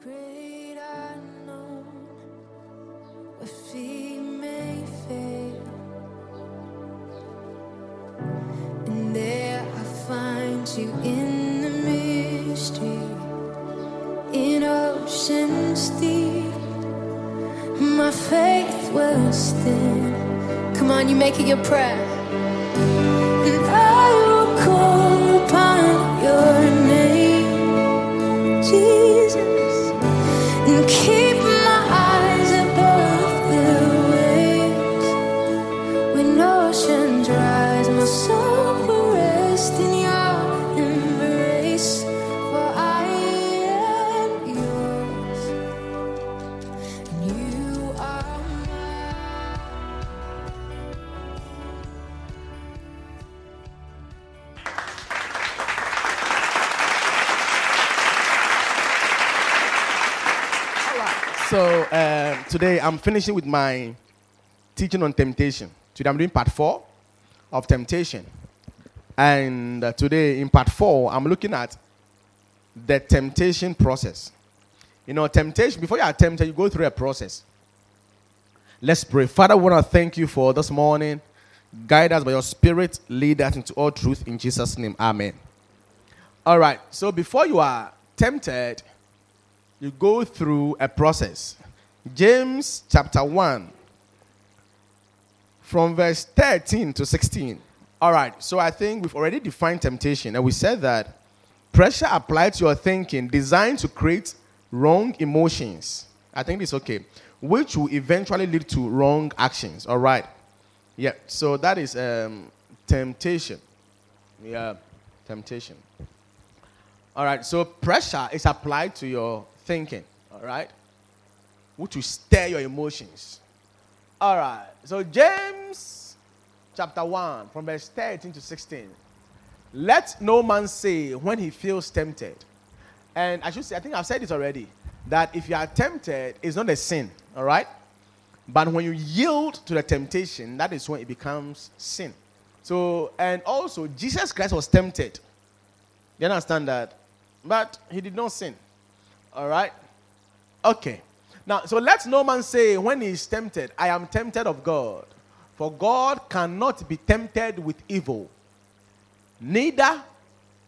Great unknown, where feet may fail, and there I find you in the mystery, in oceans deep. My faith will stand. Come on, you make it your prayer. Finishing with my teaching on temptation. Today I'm doing part four of temptation. And uh, today in part four, I'm looking at the temptation process. You know, temptation, before you are tempted, you go through a process. Let's pray. Father, we want to thank you for this morning. Guide us by your spirit, lead us into all truth in Jesus' name. Amen. All right, so before you are tempted, you go through a process. James chapter 1, from verse 13 to 16. All right, so I think we've already defined temptation, and we said that pressure applied to your thinking designed to create wrong emotions. I think it's okay, which will eventually lead to wrong actions. All right, yeah, so that is um, temptation. Yeah, temptation. All right, so pressure is applied to your thinking, all right, which will stir your emotions. All right, so James chapter 1, from verse 13 to 16. Let no man say when he feels tempted, and I should say, I think I've said it already, that if you are tempted, it's not a sin, all right? But when you yield to the temptation, that is when it becomes sin. So, and also, Jesus Christ was tempted. You understand that? But he did not sin. All right? Okay. Now, so let no man say when he is tempted, I am tempted of God. For God cannot be tempted with evil, neither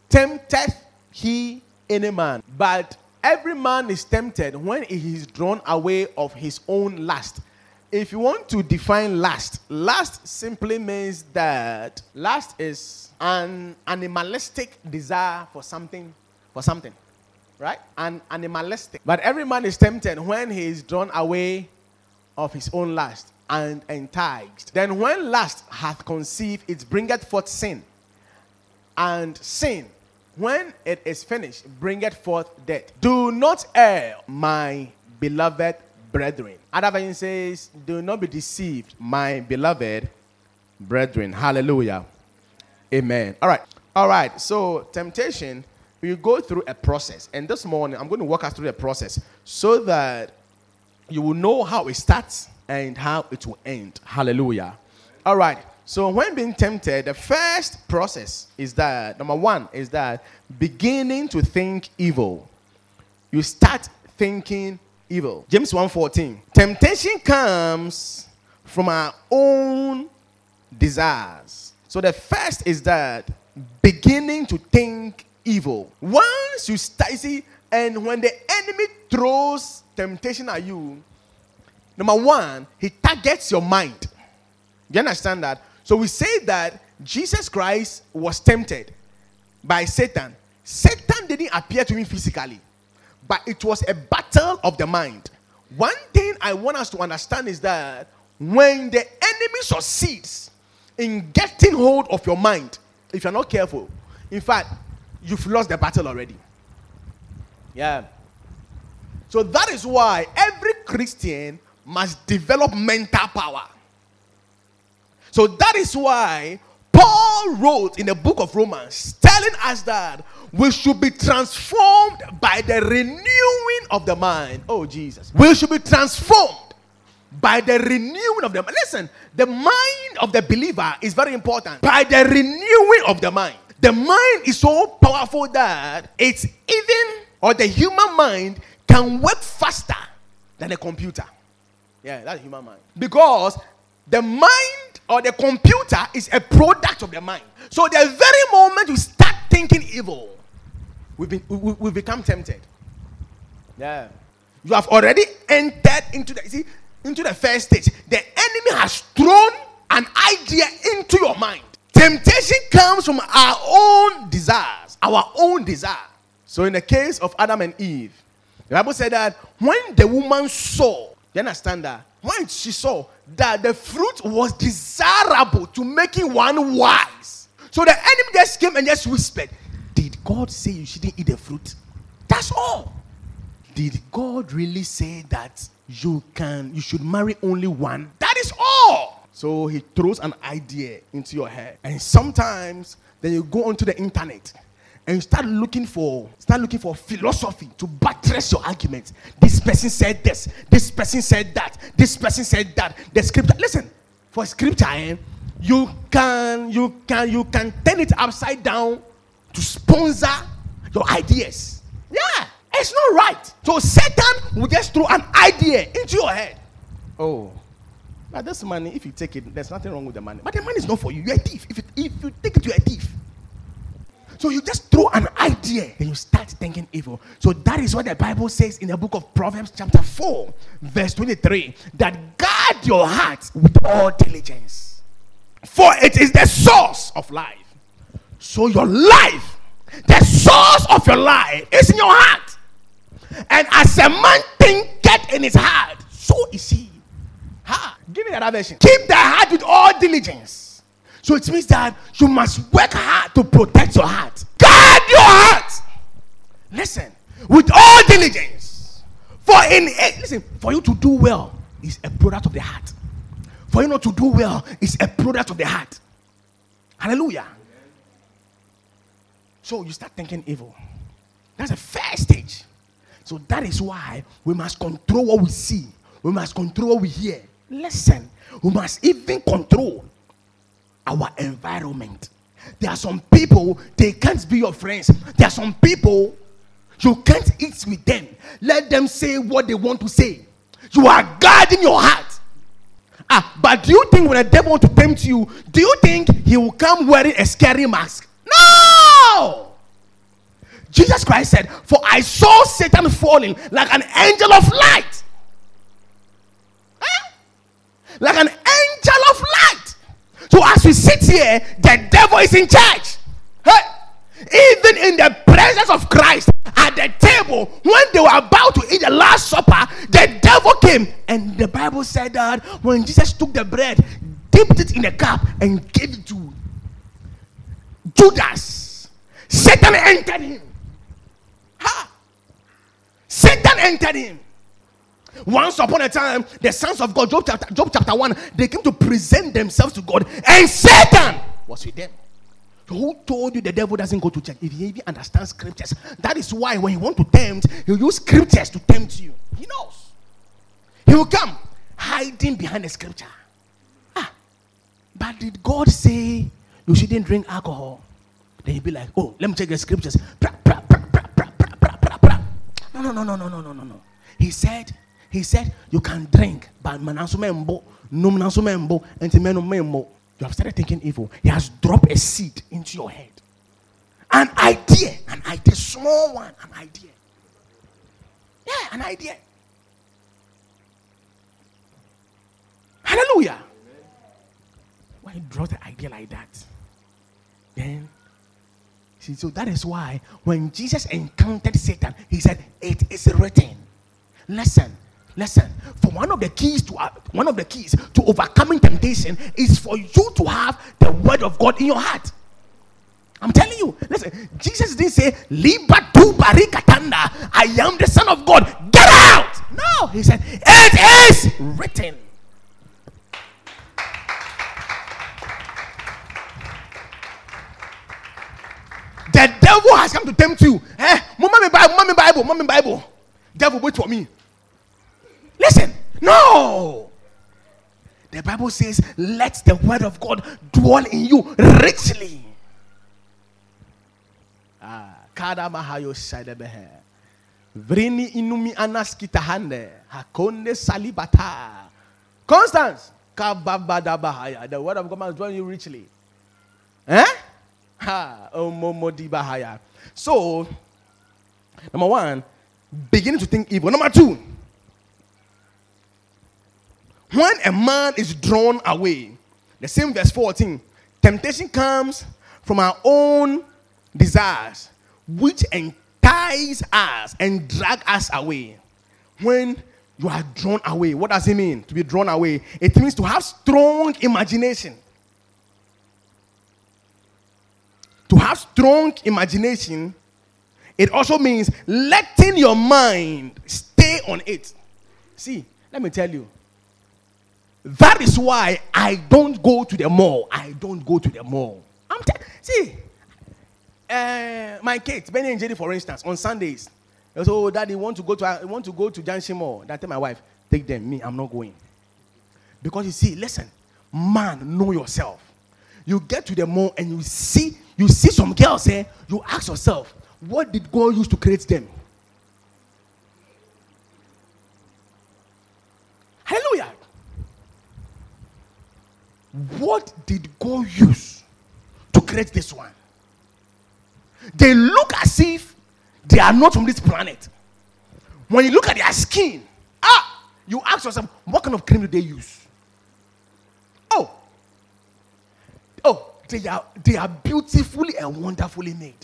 tempteth he any man. But every man is tempted when he is drawn away of his own lust. If you want to define lust, lust simply means that lust is an animalistic desire for something, for something, right? An animalistic. But every man is tempted when he is drawn away of his own lust and enticed. Then when lust hath conceived, it bringeth forth sin. And sin, when it is finished, bringeth forth death. Do not err, my beloved brethren. Other version says, Do not be deceived, my beloved brethren. Hallelujah. Amen. All right. All right. So, temptation, we go through a process. And this morning, I'm going to walk us through the process so that you will know how it starts and how it will end. Hallelujah. All right. So, when being tempted, the first process is that number one is that beginning to think evil. You start thinking evil. James 1:14. Temptation comes from our own desires. So the first is that beginning to think evil. Once you start, you see, and when the enemy throws temptation at you, number one, he targets your mind. You understand that? So we say that Jesus Christ was tempted by Satan. Satan didn't appear to him physically, but it was a battle of the mind. One thing I want us to understand is that when the enemy succeeds in getting hold of your mind, if you're not careful, in fact, you've lost the battle already. Yeah. So that is why every Christian must develop mental power. So that is why Paul wrote in the book of Romans telling us that we should be transformed by the renewing of the mind. Oh, Jesus. We should be transformed by the renewing of the mind. Listen, the mind of the believer is very important. By the renewing of the mind. The mind is so powerful that it's even, or the human mind can work faster than a computer. Yeah, that's human mind. Because the mind or the computer is a product of the mind. So the very moment you start thinking evil, we've, been, we, we become tempted. Yeah. You have already entered into the see, into the first stage. The enemy has thrown an idea into your mind. Temptation comes from our own desires, our own desire. So in the case of Adam and Eve, the Bible said that when the woman saw, you understand that? When she saw that the fruit was desirable to making one wise. So the enemy just came and just whispered, Did God say you shouldn't eat the fruit? That's all. Did God really say that you can you should marry only one? That is all. So he throws an idea into your head. And sometimes then you go onto the internet and you start looking for start looking for philosophy to buttress your arguments. This person said this, this person said that, this person said that. The scripture. Listen, for scripture, eh, you can you can you can turn it upside down to sponsor your ideas. Yeah, it's not right. So Satan will just throw an idea into your head. Oh, but this money, if you take it, there's nothing wrong with the money. But the money is not for you. You're a thief. If, it, if you take it, you're a thief. So you just throw an idea and you start thinking evil. So that is what the Bible says in the book of Proverbs, chapter 4, verse 23 that guard your heart with all diligence, for it is the source of life. So your life, the source of your life, is in your heart. And as a man thinketh in his heart, so is he. Give me that version. Keep the heart with all diligence. So it means that you must work hard to protect your heart. Guard your heart. Listen, with all diligence. For in it, listen, for you to do well is a product of the heart. For you not to do well is a product of the heart. Hallelujah. So you start thinking evil. That's the first stage. So that is why we must control what we see. We must control what we hear. Listen, we must even control our environment. There are some people, they can't be your friends. There are some people, you can't eat with them. Let them say what they want to say. You are guarding your heart. Ah, but do you think when the devil want to tempt you, do you think he will come wearing a scary mask? No! Jesus Christ said, For I saw Satan falling like an angel of light. Like an angel of light. So as we sit here, the devil is in charge. Hey, even in the presence of Christ at the table, when they were about to eat the last supper, the devil came. And the Bible said that when Jesus took the bread, dipped it in a cup, and gave it to Judas, Satan entered him. Ha! Satan entered him. Once upon a time, the sons of God, Job chapter, Job chapter 1, they came to present themselves to God, and Satan was with them. Who told you the devil doesn't go to church? If he even understands scriptures, that is why when he want to tempt, he'll use scriptures to tempt you. He knows. He will come hiding behind the scripture. Ah, but did God say you shouldn't drink alcohol? Then he'll be like, oh, let me check the scriptures. No, no, no, no, no, no, no, no. He said, he said, you can drink, but manasumembo, num nasumembo, and membo. You have started thinking evil. He has dropped a seed into your head. An idea, an idea, small one, an idea. Yeah, an idea. Hallelujah. When he dropped the idea like that, then see, so that is why when Jesus encountered Satan, he said, It is written. Listen, listen. For one of the keys to uh, one of the keys to overcoming temptation is for you to have the word of God in your heart. I'm telling you, listen, Jesus didn't say, Liba tu barikatanda, I am the Son of God. Get out! No, he said, It is written. The devil has come to tempt you. Eh? Mommy Bible, mommy Bible, mommy Bible. Devil, wait for me. Listen, no. The Bible says, let the word of God dwell in you richly. Ah, Vrini inumi anaskitahande. Hakonde salibata. Constance. The word of God must dwell in you richly. Eh? Ha. So, number one, beginning to think evil. Number two, when a man is drawn away, the same verse 14, temptation comes from our own desires, which entice us and drag us away. When you are drawn away, what does it mean to be drawn away? It means to have strong imagination. To have strong imagination, it also means letting your mind stay on it. See, let me tell you, that is why I don't go to the mall. I don't go to the mall. I'm t- see, uh, my kids, Benny and Jerry, for instance, on Sundays, they say, "Oh, Daddy, want to go to I want to go to Junction Mall." That tell my wife, "Take them. Me, I'm not going." Because you see, listen, man, know yourself. You get to the mall and you see, you see some girls there. You ask yourself, what did God use to create them? Hallelujah. What did God use to create this one? They look as if they are not from this planet. When you look at their skin, ah, you ask yourself, what kind of cream do they use? Oh, oh, they are they are beautifully and wonderfully made.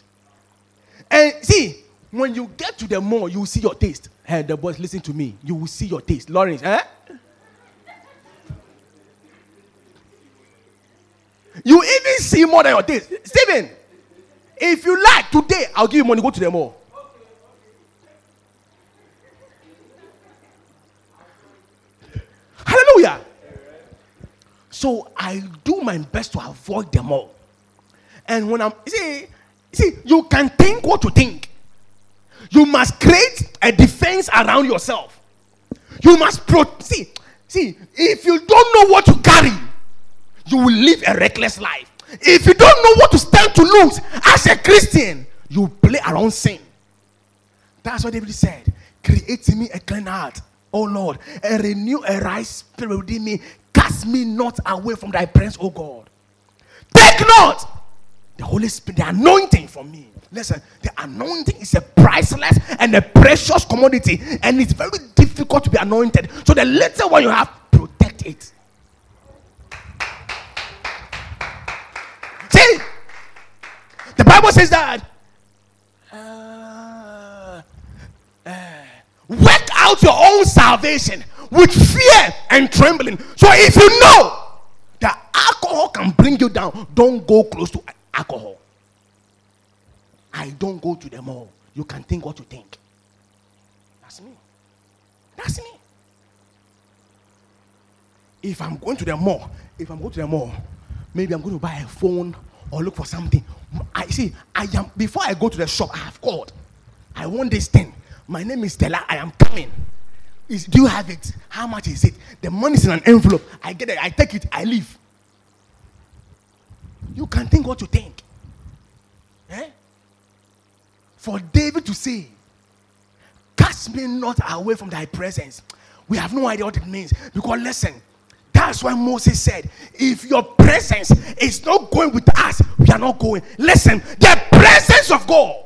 And see, when you get to the mall, you will see your taste. Hey, the boys, listen to me. You will see your taste. Lawrence, eh? You even see more than your days. Stephen, if you like today, I'll give you money. Go to the mall. Hallelujah. So I do my best to avoid them all. And when I'm see, see, you can think what you think. You must create a defense around yourself. You must pro see, see, if you don't know what to carry, you will live a reckless life. If you don't know what to stand to lose as a Christian, you play around sin. That's what David said. Create in me a clean heart, oh Lord, and renew a right spirit within me. Cast me not away from thy presence, oh God. Take not the Holy Spirit, the anointing from me. Listen, the anointing is a priceless and a precious commodity, and it's very difficult to be anointed. So the little one you have, protect it. See, the Bible says that. work out your own salvation with fear and trembling. So if you know that alcohol can bring you down, don't go close to alcohol. I don't go to the mall. You can think what you think. That's me. That's me. If I'm going to the mall, if I'm going to the mall, maybe I'm going to buy a phone or look for something. I see, I am before I go to the shop, I have called. I want this thing. My name is Stella. I am coming. Is, do you have it? How much is it? The money is in an envelope. I get it. I take it. I leave. You can think what you think. Eh? For David to say, Cast me not away from thy presence. We have no idea what it means. Because listen, that's why Moses said, If your presence is not going with us, we are not going. Listen, the presence of God.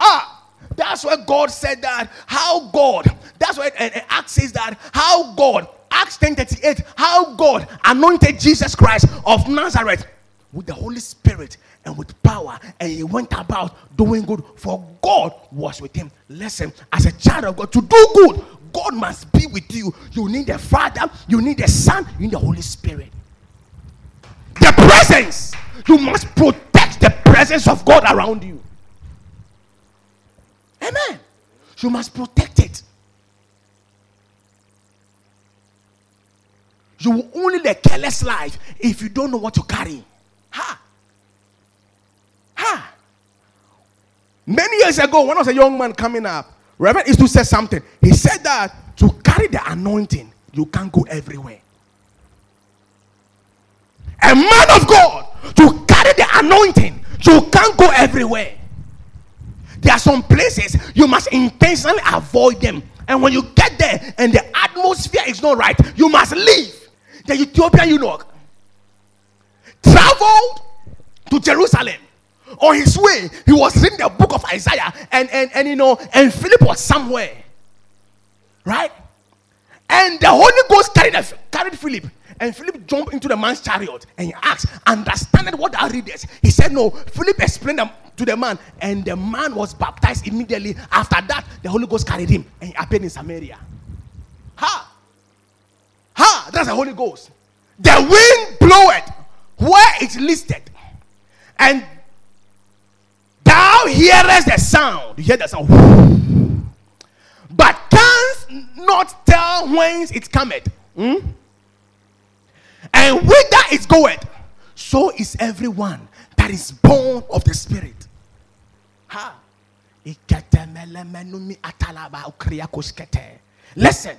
Ah, that's why God said that. How God, that's why uh, Acts says that. How God, Acts 10 38, how God anointed Jesus Christ of Nazareth with the Holy Spirit and with power, and he went about doing good, for God was with him. Listen, as a child of God, to do good, God must be with you. You need the Father, you need the Son, you need the Holy Spirit. The presence, you must protect the presence of God around you. Amen. You must protect it. You will only live a careless life if you don't know what to carry. Ha! Ha! Many years ago, when I was a young man coming up, Reverend Istu said something. He said that to carry the anointing, you can't go everywhere. A man of God, to carry the anointing, you can't go everywhere. there are some places you must intentionally avoid them. And when you get there and the atmosphere is not right, you must leave. The Ethiopian eunuch traveled to Jerusalem. On his way, he was reading the book of Isaiah, and and and you know, and Philip was somewhere, right? And the Holy Ghost carried, carried Philip. And Philip jumped into the man's chariot and he asked, Understand what thou readest? He said, No. Philip explained to the man, and the man was baptized immediately. After that, the Holy Ghost carried him and he appeared in Samaria. Ha! Ha! That's the Holy Ghost. The wind bloweth where it's listed. And thou hearest the sound. You hear the sound. But canst not tell whence it cometh. Hmm? And whither it goeth, so is everyone that is born of the Spirit. Ha. Listen,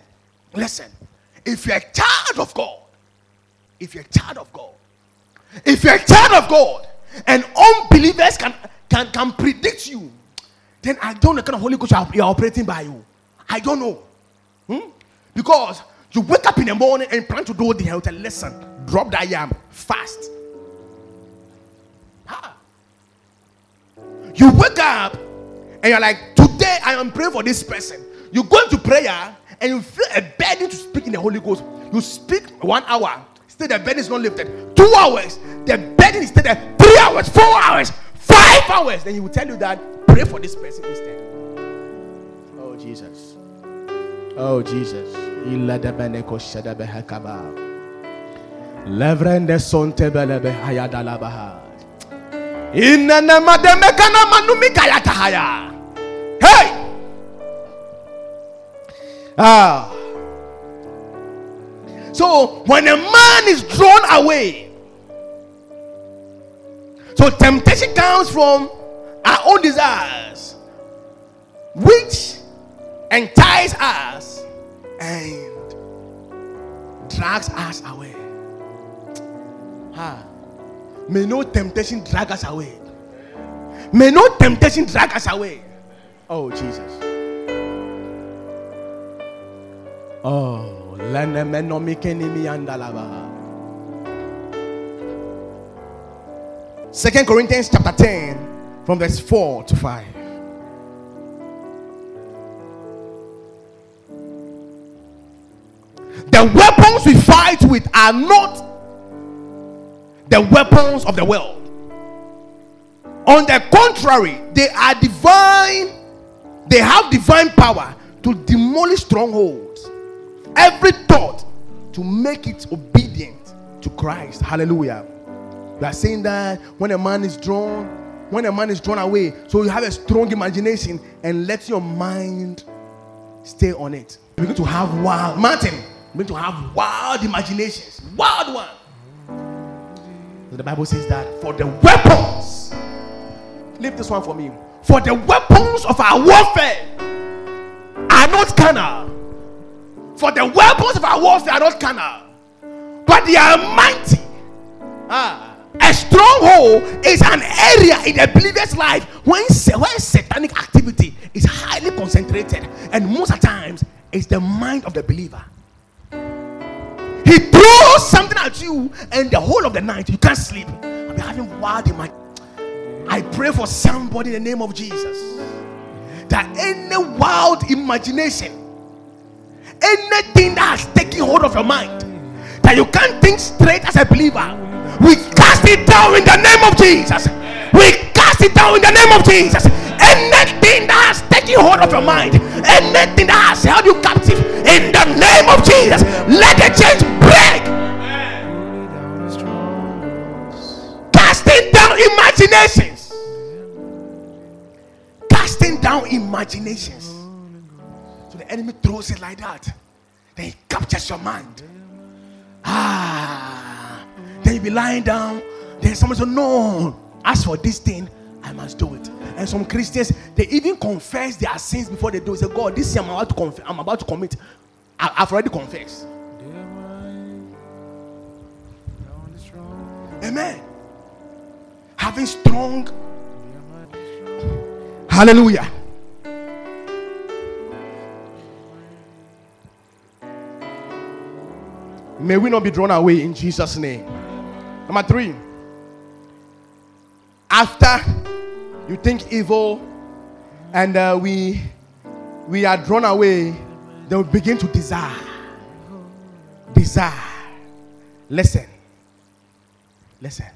listen. If you're a child of God, if you're a child of God, if you're a child of God, and unbelievers can can, can predict you, then I don't know kind of Holy Ghost you're operating by you. I don't know. Hmm? Because you wake up in the morning and plan to do the health and listen, drop that yam fast. You wake up and you're like, today I am praying for this person. You go into prayer and you feel a burden to speak in the Holy Ghost. You speak one hour, still the burden is not lifted. Two hours, the burden is still there. Three hours, four hours, five hours. Then he will tell you that pray for this person instead. Oh Jesus. Oh Jesus. Levrende mademekana manumikayatahaya. Hey! Ah. So when a man is drawn away, so temptation comes from our own desires, which entice us and drags us away. Ah. May no temptation drag us away. May no temptation drag us away. Oh, Jesus. Oh, Second Corinthians chapter 10, from verse 4 to 5. The weapons we fight with are not the weapons of the world. On the contrary, they are divine, they have divine power to demolish strongholds. Every thought to make it obedient to Christ. Hallelujah. We are saying that when a man is drawn, when a man is drawn away, so you have a strong imagination and let your mind stay on it. We're going to have wild, Martin, we're going to have wild imaginations, wild one. The Bible says that for the weapons, leave this one for me. For the weapons of our warfare are not carnal. For the weapons of our warfare are not carnal, but they are mighty. Ah. A stronghold is an area in a believer's life when, when satanic activity is highly concentrated, and most of times it's the mind of the believer. He something at you, and the whole of the night you can't sleep. Be having wild in my. I pray for somebody in the name of Jesus that any wild imagination, anything that has taken hold of your mind, that you can't think straight as a believer, we cast it down in the name of Jesus. We cast it down in the name of Jesus. Anything that has taken hold of your mind, anything that has held you captive, imaginations. So the enemy throws it like that. Then he captures your mind. Ah. Then you be lying down. Then someone says, No, as for this thing, I must do it. And some Christians, they even confess their sins before they do it. Say, God, this sin I'm about to conf- I'm about to commit. I- have already confessed. Amen. Having strong, Hallelujah. May we not be drawn away in Jesus' name. Number three, after you think evil and uh, we we are drawn away, then we begin to desire. Desire. Listen. Listen.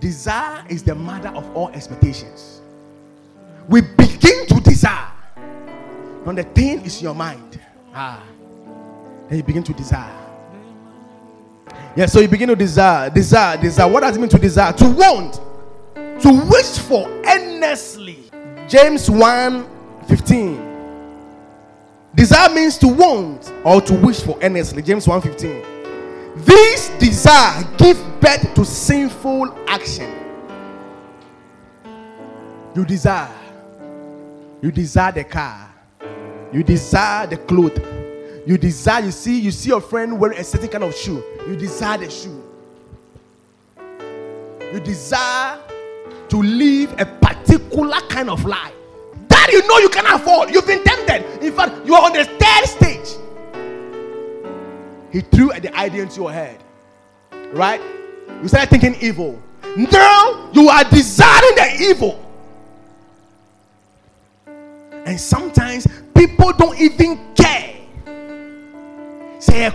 Desire is the mother of all expectations. We begin to desire. When the thing is your mind, ah, then you begin to desire. Yeah, so you begin to desire, desire, desire. What does it mean to desire? To want, to wish for earnestly. James 1 15. Desire means to want or to wish for earnestly. James 1 15. This desire give birth to sinful action. You desire. You desire the car. You desire the clothes. You desire, you see, you see your friend wearing a certain kind of shoe. You desire the shoe. You desire to live a particular kind of life that you know you can afford. You've been tempted. In fact, you are on the third stage. He threw the idea into your head. Right? You started thinking evil. Now you are desiring the evil. And sometimes people don't even care.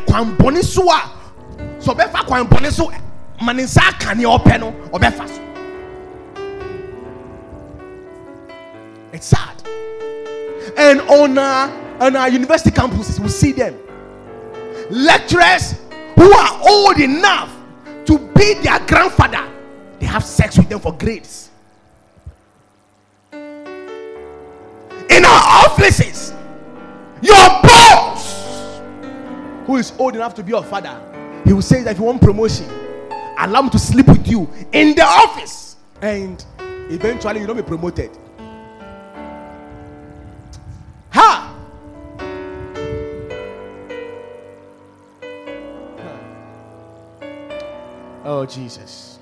Kwan bɔne so a so ɔbɛfa so ma ne nsa ɔpɛ no ɔbɛfa so. It's sad. And on our, on our university campuses, we see them. Lecturers who are old enough to be their grandfather, they have sex with them for grades. In our offices, is old enough to be your father, he will say that if you want promotion, allow him to sleep with you in the office, and eventually you don't be promoted. Ha! Oh, Jesus.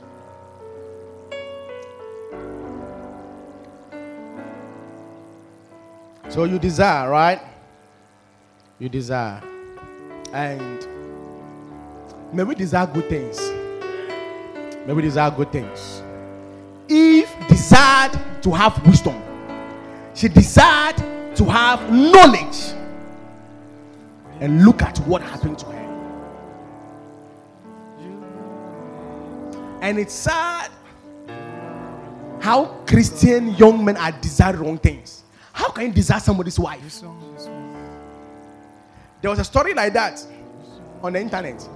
So you desire, right? You desire. And may we desire good things. May we desire good things. Eve desired to have wisdom. She desired to have knowledge. And look at what happened to her. And it's sad how Christian young men are desiring wrong things. How can you desire somebody's wife? There was a story like that on the internet.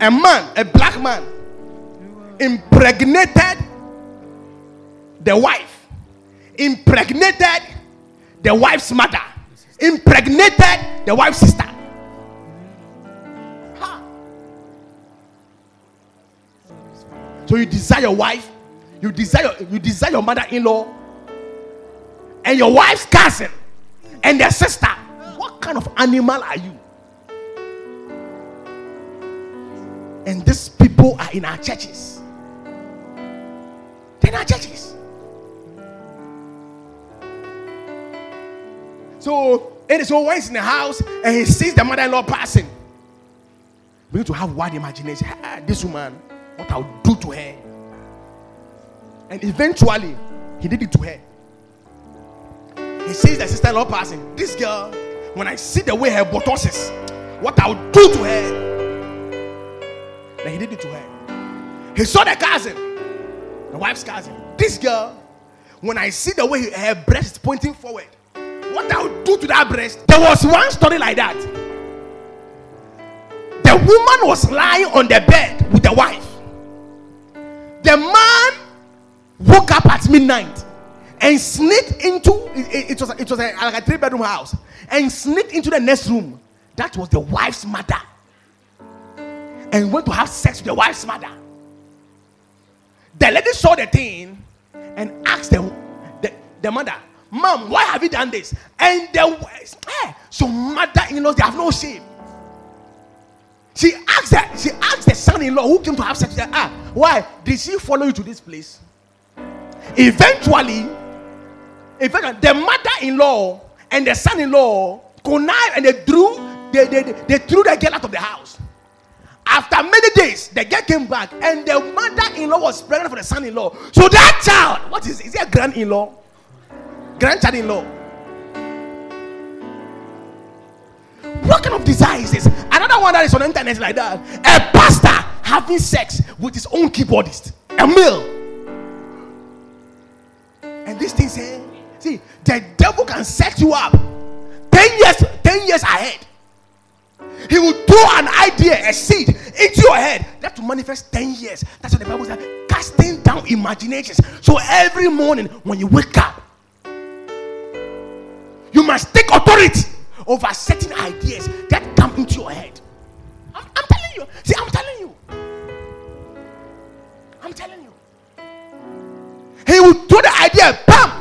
A man, a black man, impregnated the wife, impregnated the wife's mother, impregnated the wife's sister. Ha. So you desire your wife, you desire you desire your mother-in-law, and your wife's cousin, and their sister. Kind of animal are you? And these people are in our churches. They're in our churches. So it is always in the house and he sees the mother-in-law passing. We need to have wide imagination. Ah, this woman, what I'll do to her. And eventually, he did it to her. He sees the sister-in-law passing. This girl, when I see the way her buttocks is, what I'll do to her. Then he did it to her. He saw the cousin, the wife's cousin. This girl, when I see the way her breast is pointing forward, what I would do to that breast. There was one story like that. The woman was lying on the bed with the wife. The man woke up at midnight and sneaked into it, it was it was a, like a three bedroom house and sneaked into the next room. That was the wife's mother, and went to have sex with the wife's mother. The lady saw the thing and asked the, the, the mother, Mom, why have you done this? And the eh, so mother-in-law, they have no shame. She asked that, she asked the son-in-law who came to have sex with her, ah, why did she follow you to this place? Eventually, fact, the mother-in-law and the son-in-law connived and they drew, they, they, they, threw the girl out of the house. After many days, the girl came back, and the mother-in-law was pregnant for the son-in-law. So that child, what is is he a grand-in-law? Grandchild-in-law. What kind of desire is this? Another one that is on the internet like that. A pastor having sex with his own keyboardist, a male. And this thing say, see, the devil can set you up 10 years, 10 years ahead. He will throw an idea, a seed into your head that to manifest 10 years. That's what the Bible says. Casting down imaginations. So every morning when you wake up, you must take authority over certain ideas that come into your head. I'm, I'm telling you. See, I'm telling you. I'm telling you. He will throw the idea, bam,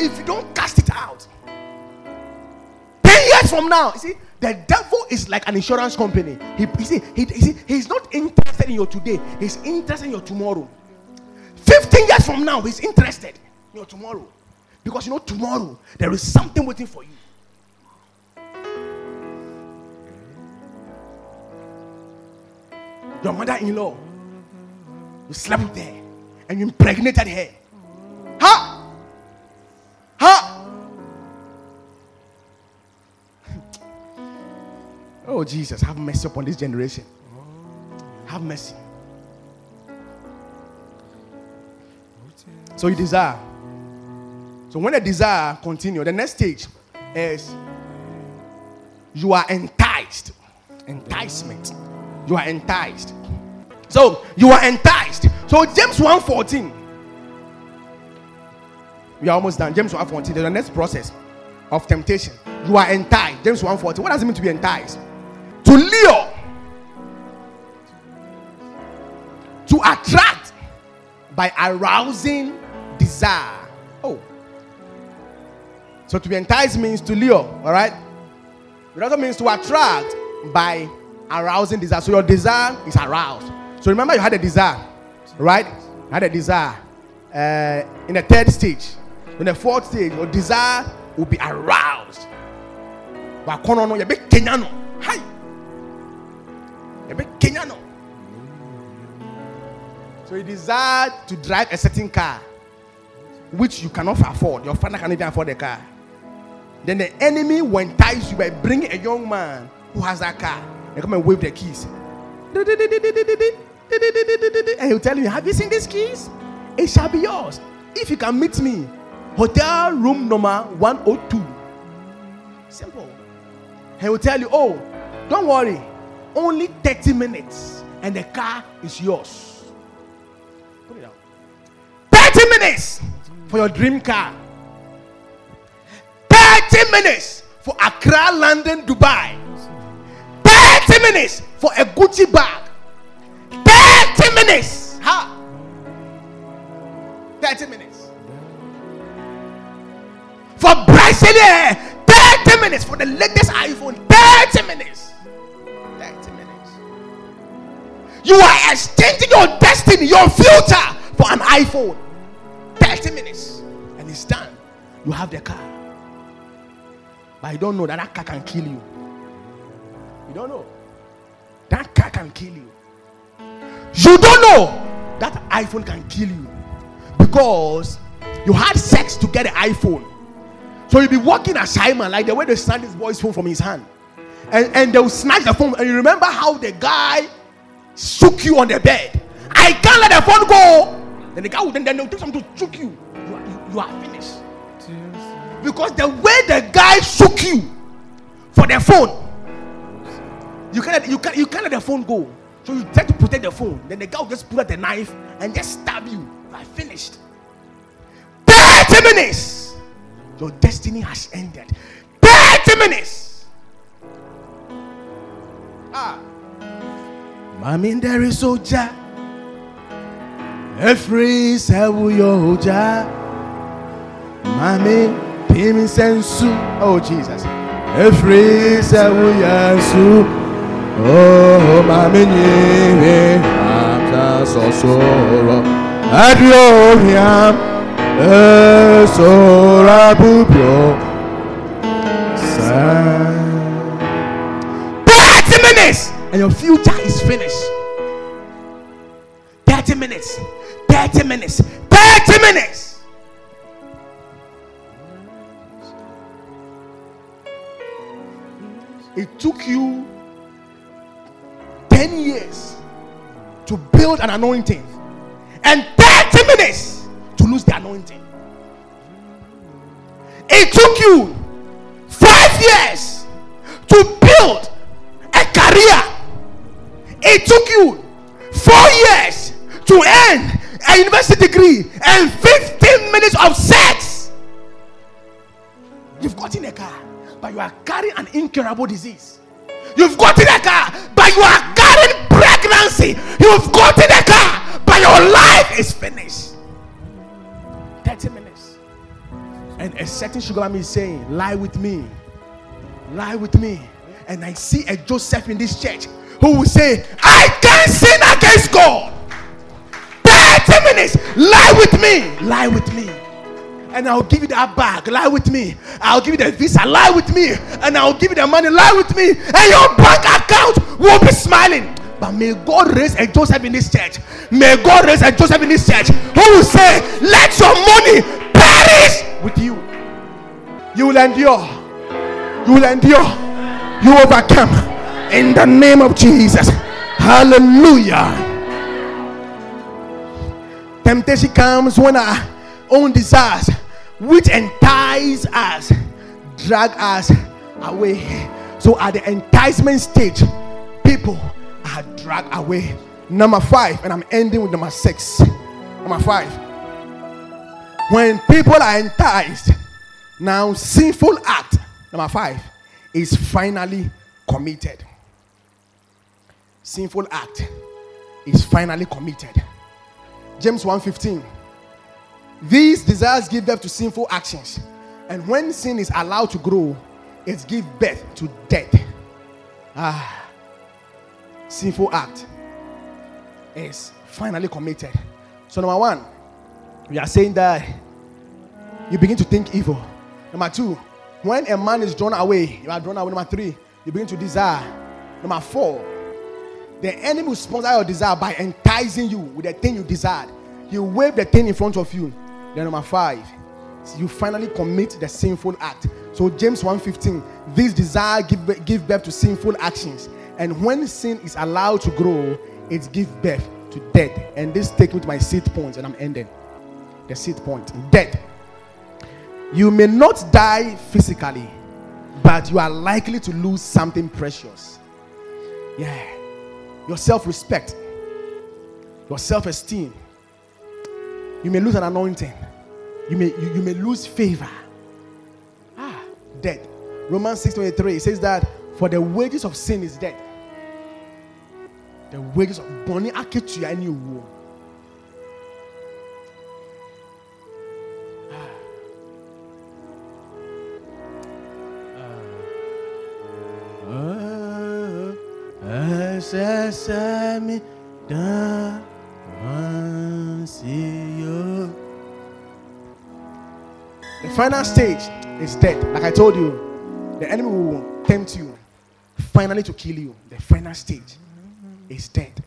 if you don't cast it out. 10 years from now, you see, the devil is like an insurance company. He, you see, he, you see, he's not interested in your today, he's interested in your tomorrow. 15 years from now, he's interested in your tomorrow. Because you know, tomorrow, there is something waiting for you. Your mother in law, you slept with her and you impregnated her. Huh? Huh? Oh, Jesus, have mercy upon this generation. Have mercy. So you desire. So when the desire continue, the next stage is you are enticed. Enticement. You are enticed. So you are enticed. So James 1:14. We are almost done. James 1:14. The next process of temptation. You are enticed. James 1:14. What does it mean to be enticed? To lure. To attract by arousing desire. Oh. So to be enticed means to lure, all right? It also means to attract by arousing desire. So your desire is aroused. So remember, you had a desire, right? You had a desire uh, in the third stage. In the fourth stage, your desire will be aroused. Wakono no, yebe kenyano. Hi. Yebe kenyano. So you desire to drive a certain car, which you cannot afford. Your father cannot even afford the car. Then the enemy will entice you by bringing a young man who has that car and come and wave the keys. And he'll tell you, Have you seen these keys? It shall be yours. If you can meet me, hotel room number 102. Simple. He will tell you, Oh, don't worry, only 30 minutes and the car is yours. Put it down. 30 minutes for your dream car. 30 minutes for Accra, London, Dubai. 30 minutes for a Gucci bag. 30 minutes. Ha! 30 minutes. For Brazilian, 30 minutes. For the latest iPhone, 30 minutes. 30 minutes. You are exchanging your destiny, your future for an iPhone. 30 minutes. And it's done. You have the car. But you don't know that that car can kill you. You don't know. That car can kill you. You don't know that iPhone can kill you because you had sex to get an iPhone. So you'll be walking as Simon, like the way they snatch this boy's phone from his hand. And, and they'll snatch the phone. And you remember how the guy shook you on the bed. I can't let the phone go. Then the guy will then, then they'll take something to shook you. You are, you, you are finished. Because the way the guy shook you for the phone, you can't you can't you can't let the phone go. So you try to protect the phone. Then the guy will just pull out the knife and just stab you. You are finished. 30 minutes. Your destiny has ended. 30 minutes. Ah. Mami there is soja. Every sewu yo oja. Mami pimi sensu. Oh Jesus. Every sewu yasu. Oh mami nyere. Amta sosoro. Adrio hiam. 30 minutes and your future is finished. 30 minutes. 30 minutes. 30 minutes. It took you 10 years to build an anointing and 30 minutes lose the anointing. It took you five years to build a career. It took you four years to earn a university degree and 15 minutes of sex. You've gotten a car, but you are carrying an incurable disease. You've gotten a car, but you are carrying pregnancy. You've gotten a car, but your life is finished. 30 minutes. And a certain sugar mommy is saying, Lie with me. Lie with me. And I see a Joseph in this church who will say, I can't sin against God. 30 minutes. Lie with me. Lie with me. And I'll give you that bag. Lie with me. I'll give you the visa. Lie with me. And I'll give you the money. Lie with me. And your bank account will be smiling. But may God raise a Joseph in this church. May God raise a Joseph in this church who will say, Let your money perish with you. You will endure. You will endure. You overcome. In the name of Jesus. Hallelujah. Temptation comes when our own desires, which entice us, drag us away. So at the enticement stage, people are dragged away. Number five, and I'm ending with number six. Number five. When people are enticed, now sinful act, number five, is finally committed. Sinful act is finally committed. James 1:15. These desires give birth to sinful actions, and when sin is allowed to grow, it gives birth to death. Ah, sinful act is finally committed. So, number one, we are saying that you begin to think evil. Number two, when a man is drawn away, you are drawn away. Number three, you begin to desire. Number four, the enemy will sponsor your desire by enticing you with the thing you desired. You wave the thing in front of you. Then number five, you finally commit the sinful act. So James 1:15, this desire give, give birth to sinful actions. And when sin is allowed to grow, it gives birth to death. And this takes me to my seat point, and I'm ending. The seat point. Death. You may not die physically, but you are likely to lose something precious. Yeah your self respect, your self esteem. You may lose an anointing, you may, you, you may lose favor. Ah, death. Romans 6 23 says that for the wages of sin is death. The wages of Bonnie Aketu and you. sesame da The final stage is death. Like I told you, the enemy will tempt you finally to kill you. The final stage is death.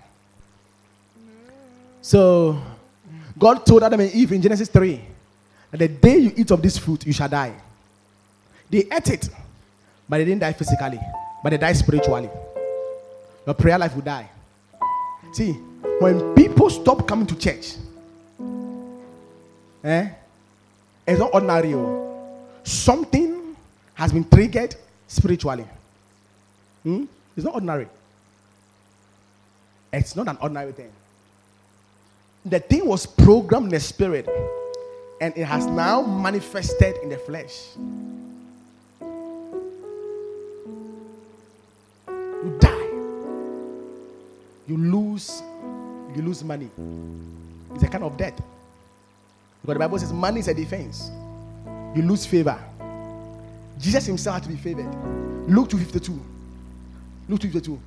So, God told Adam and Eve in Genesis 3 that the day you eat of this fruit, you shall die. They ate it, but they didn't die physically, but they died spiritually your prayer life will die. See, when people stop coming to church, eh, it's not ordinary. Oh. Something has been triggered spiritually. Hmm? It's not ordinary. It's not an ordinary thing. The thing was programmed in the spirit, and it has now manifested in the flesh. You die you lose you lose money. It's a kind of debt. Because the Bible says money is a defense. You lose favor. Jesus himself had to be favored. Luke 252. Luke 252.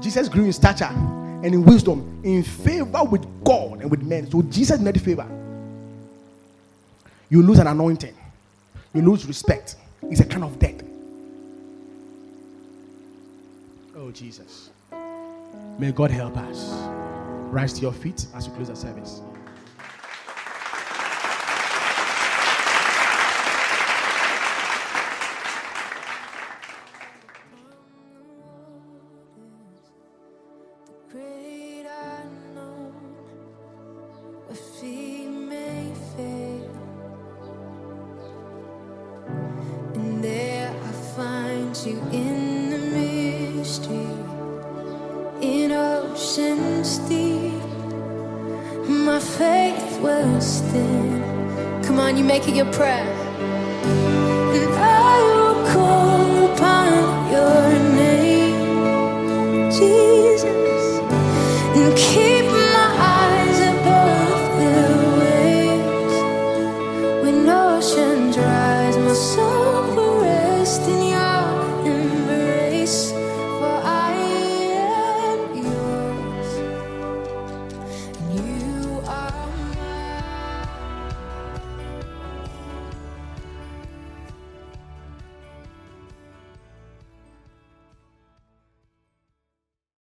Jesus grew in stature and in wisdom, in favor with God and with men. So Jesus needed favor. you lose an anointing, you lose respect. It's a kind of death. Oh, Jesus. May God help us. Rise to your feet as we close the service. Your prayer.